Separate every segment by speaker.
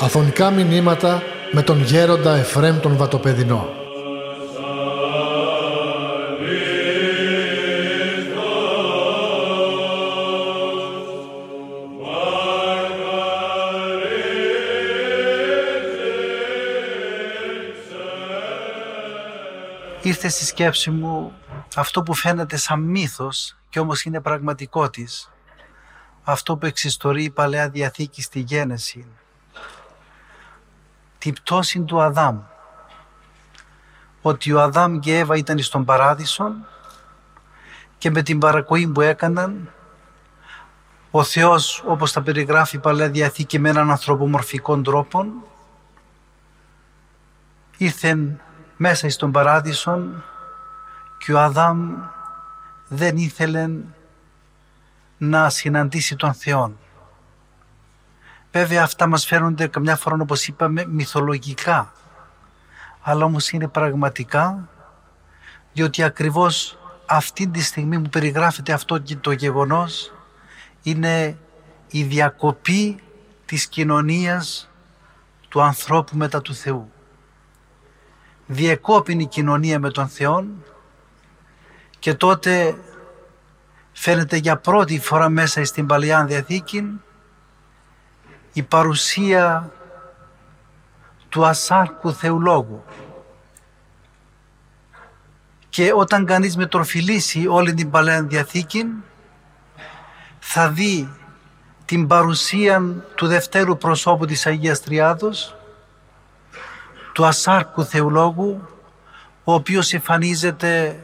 Speaker 1: Αφωνικά μηνύματα με τον γέροντα Εφρέμ τον Βατοπεδινό.
Speaker 2: ήρθε στη σκέψη μου αυτό που φαίνεται σαν μύθος και όμως είναι πραγματικό της. Αυτό που εξιστορεί η Παλαιά Διαθήκη στη Γένεση. Την πτώση του Αδάμ. Ότι ο Αδάμ και η Εύα ήταν στον Παράδεισο και με την παρακοή που έκαναν ο Θεός όπως τα περιγράφει η Παλαιά Διαθήκη με έναν ανθρωπομορφικό τρόπο ήρθε μέσα στον παράδεισο και ο Αδάμ δεν ήθελε να συναντήσει τον Θεό. Βέβαια αυτά μας φαίνονται καμιά φορά όπως είπαμε μυθολογικά αλλά όμως είναι πραγματικά διότι ακριβώς αυτή τη στιγμή που περιγράφεται αυτό και το γεγονός είναι η διακοπή της κοινωνίας του ανθρώπου μετά του Θεού διεκόπινε η κοινωνία με τον Θεό και τότε φαίνεται για πρώτη φορά μέσα στην Παλαιά Διαθήκη η παρουσία του ασάρκου Θεολόγου. Και όταν κανείς μετροφιλήσει όλη την Παλαιά Διαθήκη θα δει την παρουσία του δευτέρου προσώπου της Αγίας Τριάδος του ασάρκου θεολόγου ο οποίος εμφανίζεται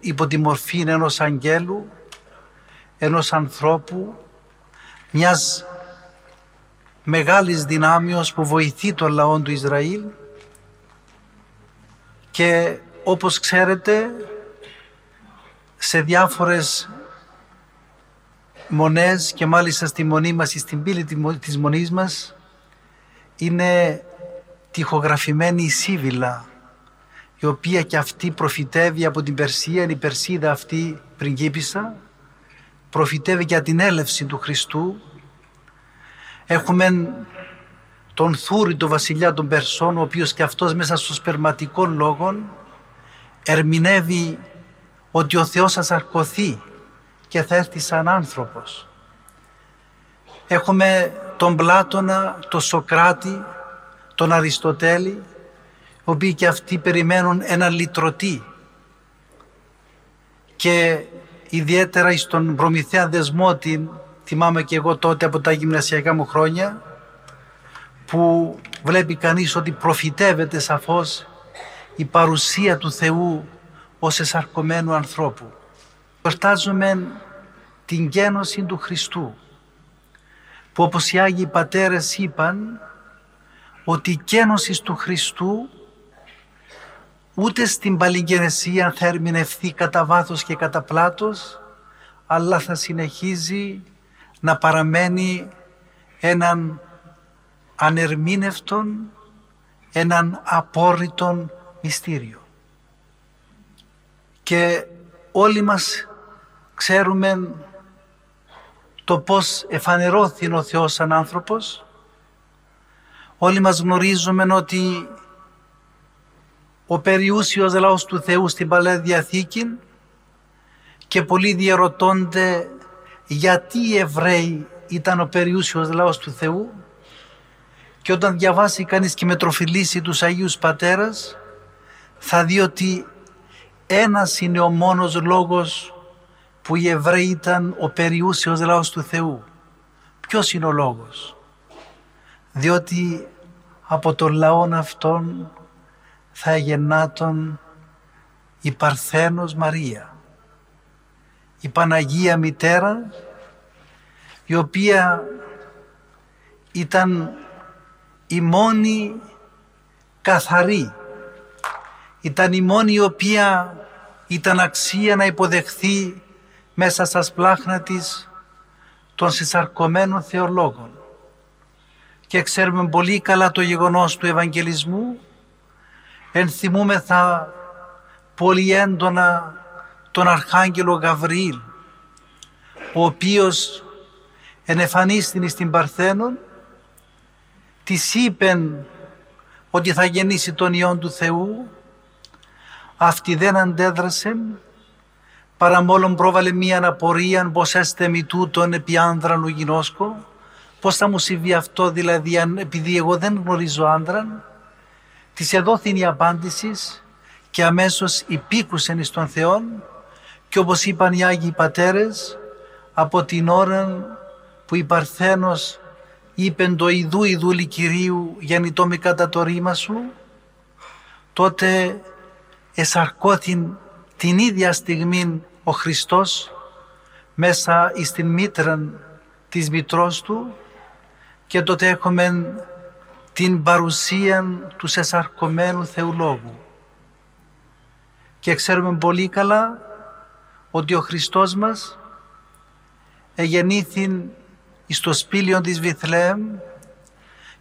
Speaker 2: υπό τη μορφή ενός αγγέλου, ενός ανθρώπου, μιας μεγάλης δυνάμεως που βοηθεί τον λαό του Ισραήλ και όπως ξέρετε σε διάφορες μονές και μάλιστα στη μονή μας ή στην πύλη της μονής μας είναι τυχογραφημένη η Σίβηλα η οποία και αυτή προφητεύει από την Περσία, η Περσίδα αυτή πριγκίπισσα, προφητεύει για την έλευση του Χριστού. Έχουμε τον Θούρη, τον βασιλιά των Περσών, ο οποίος και αυτός μέσα στο σπερματικό λόγο ερμηνεύει ότι ο Θεός θα σαρκωθεί και θα έρθει σαν άνθρωπος. Έχουμε τον Πλάτωνα, τον Σοκράτη, τον Αριστοτέλη, οι οποίοι και αυτοί περιμένουν ένα λυτρωτή και ιδιαίτερα στον Προμηθέα Δεσμότη, θυμάμαι και εγώ τότε από τα γυμνασιακά μου χρόνια, που βλέπει κανείς ότι προφητεύεται σαφώς η παρουσία του Θεού ως εσαρκωμένου ανθρώπου. Γιορτάζουμε την γένωση του Χριστού, που όπως οι Άγιοι Πατέρες είπαν, ότι η κένωση του Χριστού ούτε στην παλιγενεσία θα ερμηνευθεί κατά βάθος και κατά πλάτος, αλλά θα συνεχίζει να παραμένει έναν ανερμήνευτον, έναν απόρριτον μυστήριο. Και όλοι μας ξέρουμε το πώς εφανερώθηκε ο Θεός σαν άνθρωπος, Όλοι μας γνωρίζουμε ότι ο περιούσιος λαός του Θεού στην Παλαιά Διαθήκη και πολλοί διαρωτώνται γιατί οι Εβραίοι ήταν ο περιούσιος λαός του Θεού και όταν διαβάσει κανείς και μετροφιλήσει τους Αγίους Πατέρας θα δει ότι ένας είναι ο μόνος λόγος που οι Εβραίοι ήταν ο περιούσιος λαός του Θεού. Ποιος είναι ο λόγος; Διότι από τον λαό αυτόν θα γεννάτων η Παρθένος Μαρία, η Παναγία Μητέρα, η οποία ήταν η μόνη καθαρή, ήταν η μόνη η οποία ήταν αξία να υποδεχθεί μέσα στα σπλάχνα της των συσσαρκωμένων θεολόγων. Και ξέρουμε πολύ καλά το γεγονός του Ευαγγελισμού ενθυμούμεθα πολύ έντονα τον Αρχάγγελο Γαβριήλ, ο οποίος ενεφανίστην στην Παρθένον, της είπεν ότι θα γεννήσει τον Υιόν του Θεού, αυτή δεν αντέδρασε, παρά μόλον πρόβαλε μία απορία πως έστε μη τούτον επί άνδραν ο γινώσκο, πώς θα μου συμβεί αυτό δηλαδή αν, επειδή εγώ δεν γνωρίζω άνδραν, της εδόθην η απάντησης και αμέσως υπήκουσεν εις τον Θεόν και όπως είπαν οι Άγιοι Πατέρες από την ώρα που η Παρθένος είπε το ιδού ιδούλη Κυρίου γεννητό με κατά το ρήμα σου τότε εσαρκώθην την ίδια στιγμή ο Χριστός μέσα στην μήτρα της μητρός του και τότε έχουμε την παρουσία του σεσαρκωμένου Θεολόγου. Και ξέρουμε πολύ καλά ότι ο Χριστός μας εγεννήθη στο σπήλιο της Βιθλέμ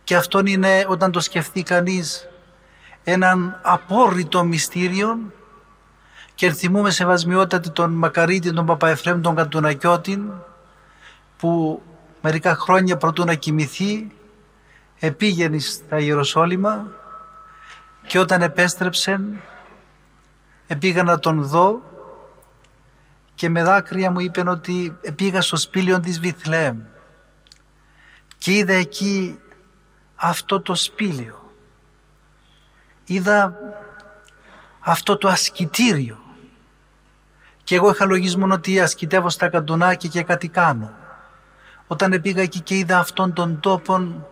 Speaker 2: και αυτό είναι όταν το σκεφτεί κανείς έναν απόρριτο μυστήριο και θυμούμε σεβασμιότατη τον Μακαρίτη, τον Παπαεφρέμ, τον Καντουνακιώτη που μερικά χρόνια προτού να κοιμηθεί επήγαινε στα Ιεροσόλυμα και όταν επέστρεψε επήγα να τον δω και με δάκρυα μου είπε ότι πήγα στο σπήλιο της Βιθλέμ και είδα εκεί αυτό το σπήλιο. Είδα αυτό το ασκητήριο και εγώ είχα λογισμό ότι ασκητεύω στα καντουνάκια και κάτι κάνω. Όταν πήγα εκεί και είδα αυτόν τον τόπο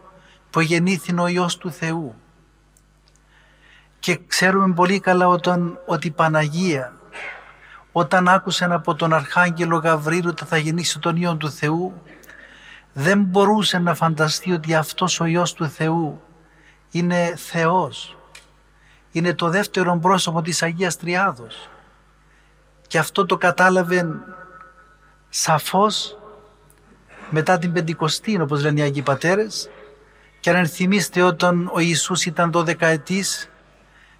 Speaker 2: που γεννήθη ο Υιός του Θεού. Και ξέρουμε πολύ καλά όταν, ότι η Παναγία όταν άκουσε από τον Αρχάγγελο Γαβρίλου ότι θα γεννήσει τον Υιό του Θεού δεν μπορούσε να φανταστεί ότι αυτός ο Υιός του Θεού είναι Θεός. Είναι το δεύτερο πρόσωπο της Αγίας Τριάδος. Και αυτό το κατάλαβε σαφώς μετά την Πεντηκοστή, όπως λένε οι Άγιοι Πατέρες, και αν θυμίστε όταν ο Ιησούς ήταν 12 ετής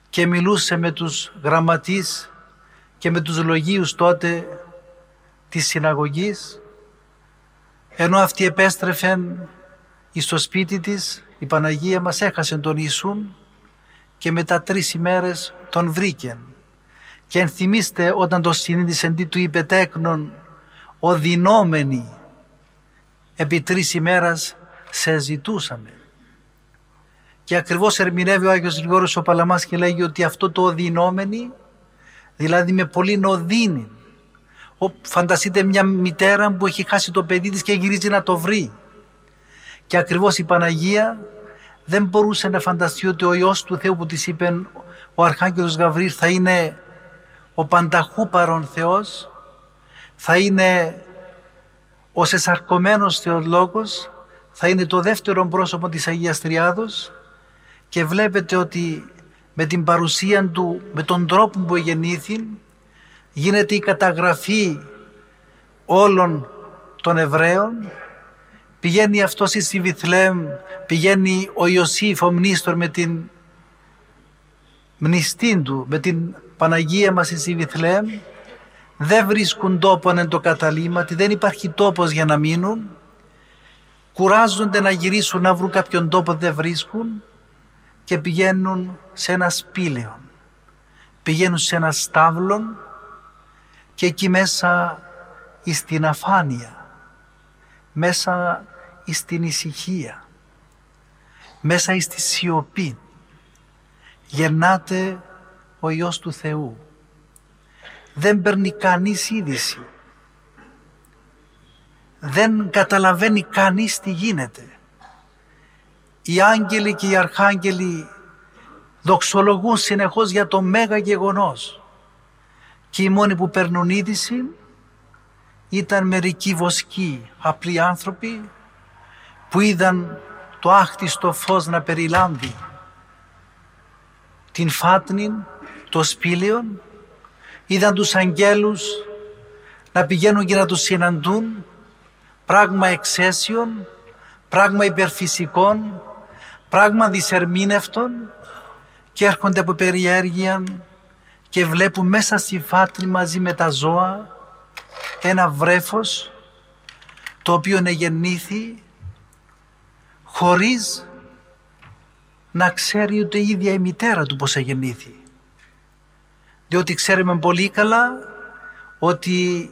Speaker 2: και μιλούσε με τους γραμματείς και με τους λογίους τότε της συναγωγής, ενώ αυτοί επέστρεφαν στο σπίτι της, η Παναγία μας έχασε τον Ιησούν και μετά τρεις ημέρες τον βρήκε. Και ενθυμίστε όταν το συνείδησε τι του είπε τέκνον, οδυνόμενοι επί τρεις ημέρας σε ζητούσαμε. Και ακριβώς ερμηνεύει ο Άγιος Γρηγόρος ο Παλαμάς και λέγει ότι αυτό το οδυνόμενοι, δηλαδή με πολύ νοδύνη. Φανταστείτε μια μητέρα που έχει χάσει το παιδί της και γυρίζει να το βρει. Και ακριβώς η Παναγία δεν μπορούσε να φανταστεί ότι ο Υιός του Θεού που της είπε ο Αρχάγγελος Γαβρίλ θα είναι ο πανταχού παρον Θεός, θα είναι ο σεσαρκωμένος Θεολόγος, θα είναι το δεύτερο πρόσωπο της Αγίας Τριάδος και βλέπετε ότι με την παρουσία του, με τον τρόπο που γεννήθη, γίνεται η καταγραφή όλων των Εβραίων, πηγαίνει αυτός στη Βιθλέμ, πηγαίνει ο Ιωσήφ ο Μνήστορ με την μνηστή του, με την Παναγία μας στη Βιθλέμ, δεν βρίσκουν τόπο εν το καταλήμματι, δεν υπάρχει τόπος για να μείνουν, κουράζονται να γυρίσουν να βρουν κάποιον τόπο δεν βρίσκουν και πηγαίνουν σε ένα σπήλαιο. Πηγαίνουν σε ένα στάβλο και εκεί μέσα στην αφάνεια, μέσα στην ησυχία, μέσα στη σιωπή γεννάται ο Υιός του Θεού. Δεν παίρνει κανείς είδηση. Δεν καταλαβαίνει κανείς τι γίνεται οι άγγελοι και οι αρχάγγελοι δοξολογούν συνεχώς για το μέγα γεγονός. Και οι μόνοι που παίρνουν είδηση ήταν μερικοί βοσκοί απλοί άνθρωποι που είδαν το άχτιστο φως να περιλάμβει την φάτνη, το σπήλαιο, είδαν τους αγγέλους να πηγαίνουν και να τους συναντούν, πράγμα εξαίσιων, πράγμα υπερφυσικών, πράγμα δυσερμήνευτον και έρχονται από περιέργεια και βλέπουν μέσα στη φάτρη μαζί με τα ζώα ένα βρέφος το οποίο γεννήθη χωρίς να ξέρει ούτε η ίδια η μητέρα του πως γεννήθη. Διότι ξέρουμε πολύ καλά ότι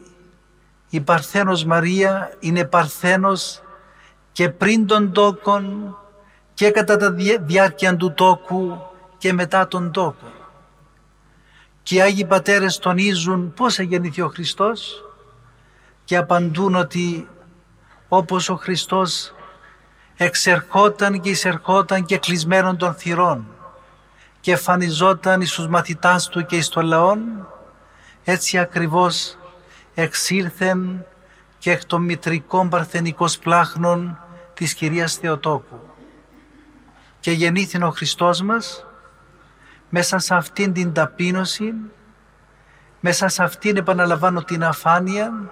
Speaker 2: η Παρθένος Μαρία είναι Παρθένος και πριν τον τόκον και κατά τα διάρκεια του τόκου και μετά τον τόκο. Και οι Άγιοι Πατέρες τονίζουν πώς γεννήθη ο Χριστός και απαντούν ότι όπως ο Χριστός εξερχόταν και εισερχόταν και κλεισμένον των θυρών και εμφανιζόταν εις τους μαθητάς του και εις των λαών, έτσι ακριβώς εξήλθεν και εκ των μητρικών παρθενικών πλάχνων της Κυρίας Θεοτόκου. Και γεννήθη ο Χριστός μας μέσα σε αυτήν την ταπείνωση, μέσα σε αυτήν επαναλαμβάνω την αφάνεια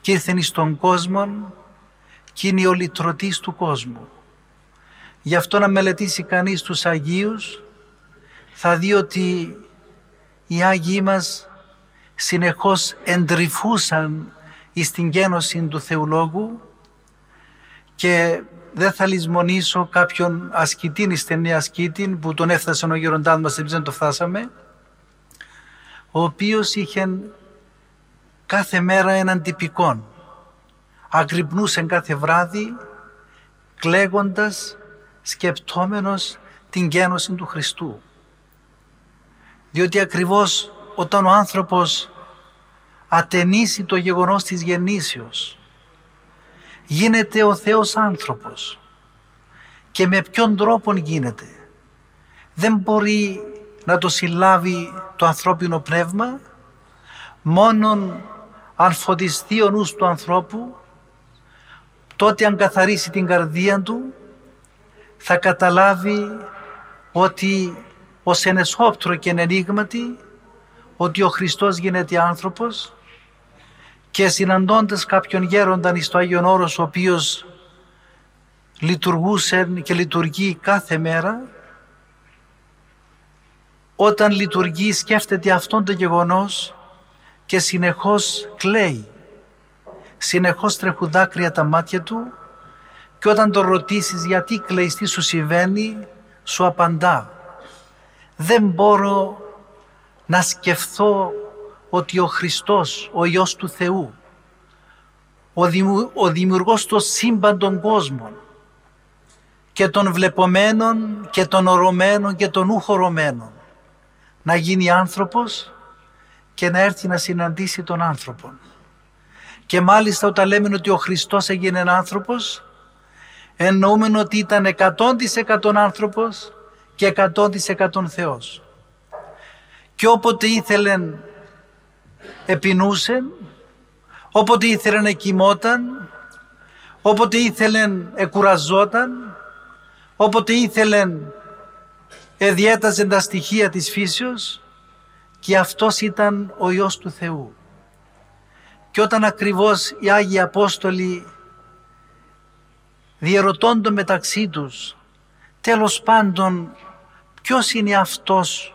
Speaker 2: και ήρθεν στον κόσμο και είναι ο λυτρωτής του κόσμου. Γι' αυτό να μελετήσει κανείς τους Αγίους θα δει ότι οι Άγιοι μας συνεχώς εντρυφούσαν στην γένωση του Θεολόγου και δεν θα λησμονήσω κάποιον ασκητή, στενή ασκητή που τον έφτασε ο γεροντάς μας, εμείς δεν το φτάσαμε, ο οποίος είχε κάθε μέρα έναν τυπικόν αγρυπνούσε κάθε βράδυ κλαίγοντας, σκεπτόμενος την γένωση του Χριστού. Διότι ακριβώς όταν ο άνθρωπος ατενίσει το γεγονός της γεννήσεως, γίνεται ο Θεός άνθρωπος. Και με ποιον τρόπο γίνεται. Δεν μπορεί να το συλλάβει το ανθρώπινο πνεύμα, μόνον αν φωτιστεί ο νους του ανθρώπου τότε αν καθαρίσει την καρδία του θα καταλάβει ότι ως ενεσόπτρο και ενενίγματι ότι ο Χριστός γίνεται άνθρωπος και συναντώντας κάποιον γέρονταν εις το Άγιον Όρος ο οποίος λειτουργούσε και λειτουργεί κάθε μέρα όταν λειτουργεί σκέφτεται αυτόν το γεγονός και συνεχώς κλαίει συνεχώς τρέχουν δάκρυα τα μάτια του και όταν τον ρωτήσεις γιατί κλαίεις, τι σου συμβαίνει, σου απαντά. Δεν μπορώ να σκεφτώ ότι ο Χριστός, ο Υιός του Θεού, ο, δημιου, ο δημιουργός των σύμπαντων κόσμων και των βλεπομένων και των ορωμένων και των ουχορωμένων να γίνει άνθρωπος και να έρθει να συναντήσει τον άνθρωπο. Και μάλιστα όταν λέμε ότι ο Χριστός έγινε άνθρωπος, εννοούμε ότι ήταν 100% άνθρωπος και 100% Θεός. Και όποτε ήθελε επινούσε, όποτε ήθελε εκοιμόταν, όποτε ήθελε εκουραζόταν, όποτε ήθελε εδιέταζε τα στοιχεία της φύσεως και αυτός ήταν ο Υιός του Θεού. Και όταν ακριβώς οι Άγιοι Απόστολοι διερωτώνται μεταξύ τους τέλος πάντων ποιος είναι αυτός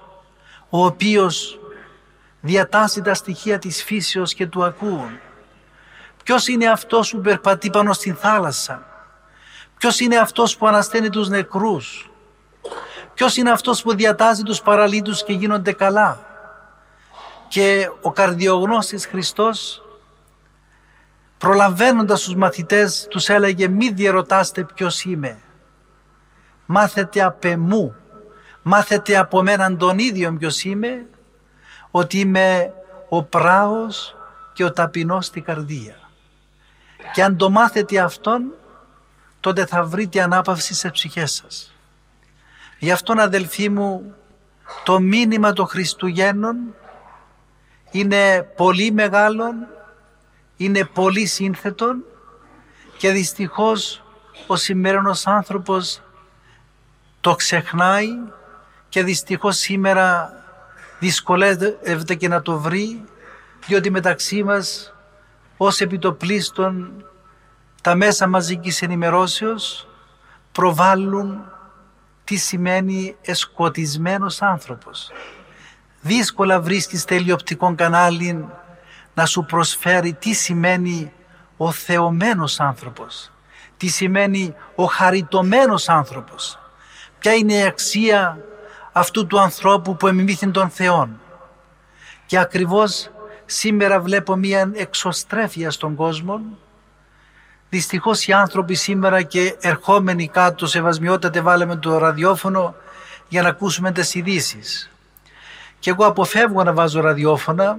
Speaker 2: ο οποίος διατάσσει τα στοιχεία της φύσεως και του ακούουν. Ποιος είναι αυτός που περπατεί πάνω στην θάλασσα; Ποιος είναι αυτός που ανασταίνει τους νεκρούς; Ποιος είναι αυτός που διατάζει τους παραλίτους και γίνονται καλά; Και ο καρδιογνώστης Χριστός προλαβαίνοντας τους μαθητές τους έλεγε μη διερωτάστε ποιος είμαι. Μάθετε απ' εμού, μάθετε από μέναν τον ίδιο ποιος είμαι, ότι είμαι ο πράος και ο ταπεινός στη καρδία. Και αν το μάθετε αυτόν, τότε θα βρείτε ανάπαυση σε ψυχές σας. Γι' αυτόν αδελφοί μου, το μήνυμα των Χριστουγέννων είναι πολύ μεγάλο είναι πολύ σύνθετο και δυστυχώς ο σημερινός άνθρωπος το ξεχνάει και δυστυχώς σήμερα δυσκολεύεται και να το βρει διότι μεταξύ μας ως επιτοπλίστων τα μέσα μαζικής ενημερώσεως προβάλλουν τι σημαίνει εσκοτισμένος άνθρωπος. δύσκολα βρίσκεις τελειοπτικό κανάλι να σου προσφέρει τι σημαίνει ο θεωμένος άνθρωπος, τι σημαίνει ο χαριτωμένος άνθρωπος, ποια είναι η αξία αυτού του ανθρώπου που εμιμήθην των Θεών. Και ακριβώς σήμερα βλέπω μία εξωστρέφεια στον κόσμο. Δυστυχώς οι άνθρωποι σήμερα και ερχόμενοι κάτω σε βασμιότατε βάλαμε το ραδιόφωνο για να ακούσουμε τις ειδήσεις. Και εγώ αποφεύγω να βάζω ραδιόφωνα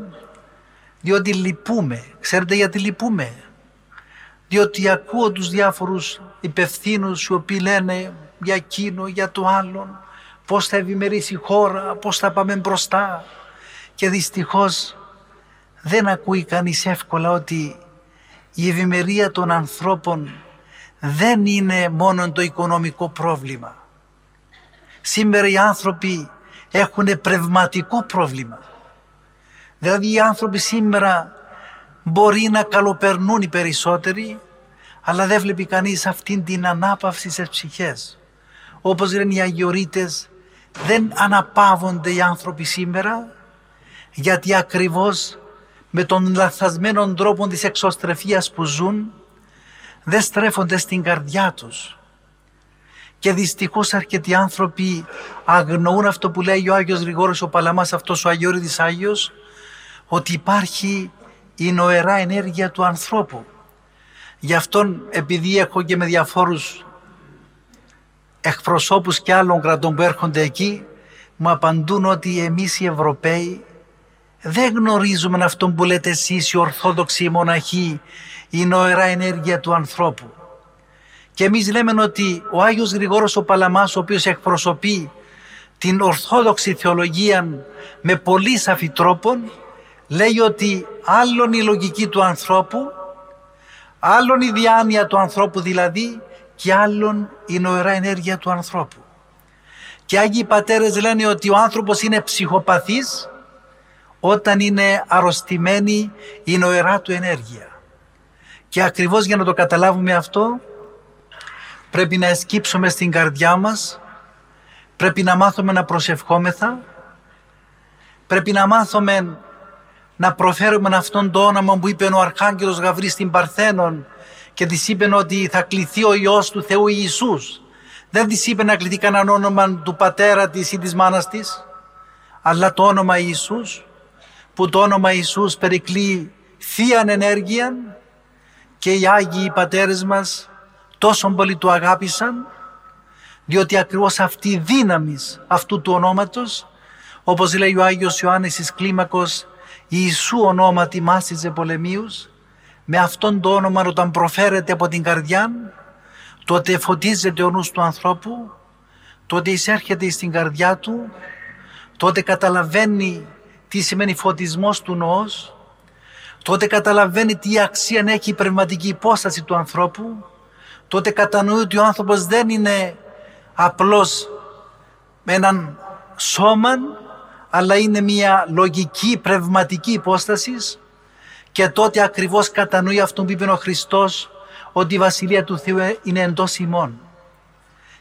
Speaker 2: διότι λυπούμε. Ξέρετε γιατί λυπούμε; Διότι ακούω τους διάφορους υπευθύνους οι οποίοι λένε για εκείνο, για το άλλο, πώς θα ευημερήσει η χώρα, πώς θα πάμε μπροστά. Και δυστυχώς δεν ακούει κανείς εύκολα ότι η ευημερία των ανθρώπων δεν είναι μόνο το οικονομικό πρόβλημα. Σήμερα οι άνθρωποι έχουν πνευματικό πρόβλημα. Δηλαδή οι άνθρωποι σήμερα μπορεί να καλοπερνούν οι περισσότεροι, αλλά δεν βλέπει κανείς αυτήν την ανάπαυση στις ψυχές. Όπως λένε οι αγιορείτες, δεν αναπαύονται οι άνθρωποι σήμερα, γιατί ακριβώς με τον λαθασμένο τρόπο της εξωστρεφίας που ζουν, δεν στρέφονται στην καρδιά τους. Και δυστυχώς αρκετοί άνθρωποι αγνοούν αυτό που λέει ο Άγιος Γρηγόρος ο Παλαμάς, αυτός ο Αγιώριδης Άγιος, ότι υπάρχει η νοερά ενέργεια του ανθρώπου. Γι' αυτόν επειδή έχω και με διαφόρους εκπροσώπους και άλλων κρατών που έρχονται εκεί, μου απαντούν ότι εμείς οι Ευρωπαίοι δεν γνωρίζουμε αυτό που λέτε εσείς οι Ορθόδοξοι μοναχοί, η νοερά ενέργεια του ανθρώπου. Και εμείς λέμε ότι ο Άγιος Γρηγόρος ο Παλαμάς, ο οποίος εκπροσωπεί την Ορθόδοξη θεολογία με πολύ σαφή τρόπο, λέει ότι άλλον η λογική του ανθρώπου, άλλον η διάνοια του ανθρώπου δηλαδή και άλλον η νοερά ενέργεια του ανθρώπου. Και Άγιοι Πατέρες λένε ότι ο άνθρωπος είναι ψυχοπαθής όταν είναι αρρωστημένη η νοερά του ενέργεια. Και ακριβώς για να το καταλάβουμε αυτό πρέπει να εσκύψουμε στην καρδιά μας, πρέπει να μάθουμε να προσευχόμεθα, πρέπει να μάθουμε να προφέρουμε αυτόν το όνομα που είπε ο Αρχάγγελος Γαβρής στην Παρθένον και της είπε ότι θα κληθεί ο Υιός του Θεού Ιησούς. Δεν της είπε να κληθεί κανένα όνομα του πατέρα της ή της μάνας της, αλλά το όνομα Ιησούς, που το όνομα Ιησούς περικλεί θείαν ενέργεια και οι Άγιοι πατέρες μας τόσο πολύ του αγάπησαν, διότι ακριβώς αυτή η δύναμη αυτού του ονόματος, όπως λέει ο Άγιος Ιωάννης εις κλίμακος, Ιησού ονόματι μάσιζε πολεμίους, με αυτόν το όνομα όταν προφέρεται από την καρδιά, τότε φωτίζεται ο νους του ανθρώπου, τότε εισέρχεται στην καρδιά του, τότε καταλαβαίνει τι σημαίνει φωτισμός του νοός, τότε καταλαβαίνει τι αξία έχει η πνευματική υπόσταση του ανθρώπου, τότε κατανοεί ότι ο άνθρωπος δεν είναι απλώς με έναν σώμα, αλλά είναι μια λογική πνευματική υπόστασης και τότε ακριβώς κατανοεί αυτόν που είπε ο Χριστός ότι η Βασιλεία του Θεού είναι εντός ημών.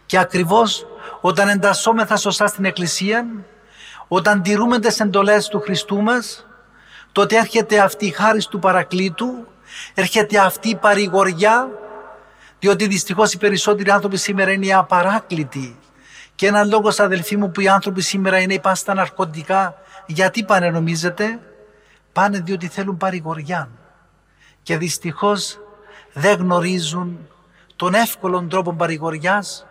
Speaker 2: Και ακριβώς όταν εντασσόμεθα σωστά στην Εκκλησία, όταν τηρούμε τις εντολές του Χριστού μας, τότε έρχεται αυτή η χάρη του Παρακλήτου, έρχεται αυτή η παρηγοριά, διότι δυστυχώς οι περισσότεροι άνθρωποι σήμερα είναι απαράκλητοι. Και ένα λόγος αδελφοί μου που οι άνθρωποι σήμερα είναι υπά στα ναρκωτικά, γιατί πάνε νομίζετε, πάνε διότι θέλουν παρηγοριά. Και δυστυχώς δεν γνωρίζουν τον εύκολο τρόπο παρηγοριάς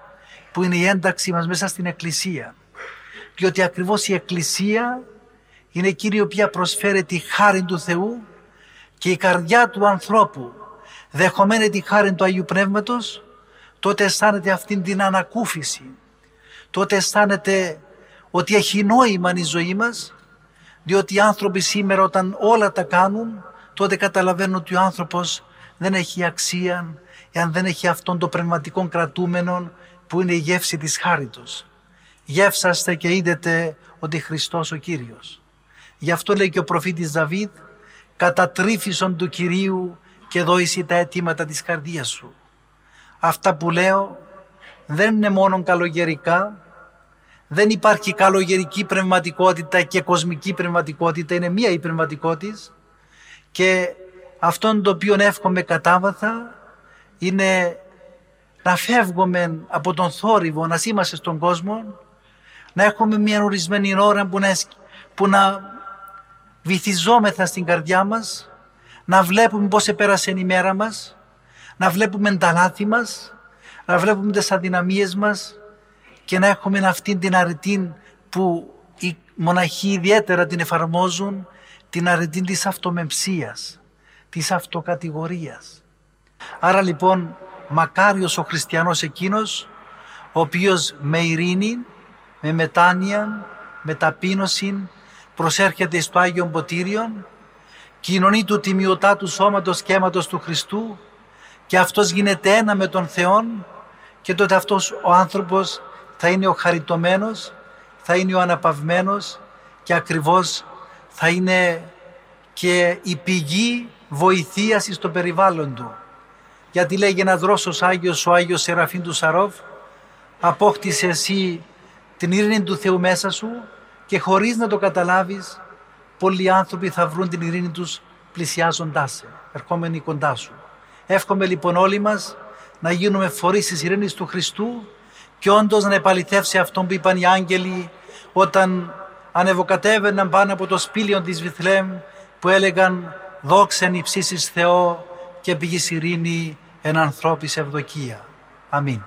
Speaker 2: που είναι η ένταξη μας μέσα στην Εκκλησία. Διότι ακριβώς η Εκκλησία είναι εκείνη η οποία προσφέρει τη χάρη του Θεού και η καρδιά του ανθρώπου δεχομένη τη χάρη του Αγίου Πνεύματος τότε αισθάνεται αυτήν την ανακούφιση τότε αισθάνεται ότι έχει νόημα η ζωή μας διότι οι άνθρωποι σήμερα όταν όλα τα κάνουν τότε καταλαβαίνουν ότι ο άνθρωπος δεν έχει αξία εάν δεν έχει αυτόν το πνευματικό κρατούμενο που είναι η γεύση της χάριτος. Γεύσαστε και είδετε ότι Χριστός ο Κύριος. Γι' αυτό λέει και ο προφήτης Δαβίδ «Κατατρίφησον του Κυρίου και δώηση τα αιτήματα της καρδίας σου». Αυτά που λέω δεν είναι μόνο καλογερικά, Δεν υπάρχει καλογερική πνευματικότητα και κοσμική πνευματικότητα, είναι μία η πνευματικότητα και αυτόν το οποίο εύχομαι κατάβαθα είναι να φεύγουμε από τον θόρυβο, να είμαστε στον κόσμο, να έχουμε μια ορισμένη ώρα που να, που να βυθιζόμεθα στην καρδιά μας, να βλέπουμε πώς επέρασε η μέρα μας, να βλέπουμε τα λάθη μας, να βλέπουμε τις αδυναμίες μας και να έχουμε αυτή την αρετή που οι μοναχοί ιδιαίτερα την εφαρμόζουν, την αρετή της αυτομεμψίας, της αυτοκατηγορίας. Άρα λοιπόν μακάριος ο χριστιανός εκείνος ο οποίος με ειρήνη, με μετάνοια, με ταπείνωση προσέρχεται στο Άγιο Ποτήριον, κοινωνεί του τιμιωτά του σώματος και αίματος του Χριστού και αυτός γίνεται ένα με τον Θεό και τότε αυτός ο άνθρωπος θα είναι ο χαριτωμένος, θα είναι ο αναπαυμένος και ακριβώς θα είναι και η πηγή βοηθείας στο περιβάλλον του. Γιατί λέγει ένας δρόσος Άγιος, ο Άγιος Σεραφείμ του Σαρόφ, απόκτησε εσύ την ειρήνη του Θεού μέσα σου και χωρίς να το καταλάβεις, πολλοί άνθρωποι θα βρουν την ειρήνη τους πλησιάζοντάς σε, ερχόμενοι κοντά σου. Εύχομαι λοιπόν όλοι μας να γίνουμε φορείς της ειρήνης του Χριστού και όντως να επαληθεύσει αυτό που είπαν οι άγγελοι όταν ανεβοκατέβαιναν πάνω από το σπήλιο της Βιθλέμ που έλεγαν «Δόξεν υψίσεις Θεό και πηγής ειρήνη εν ανθρώπης ευδοκία». Αμήν.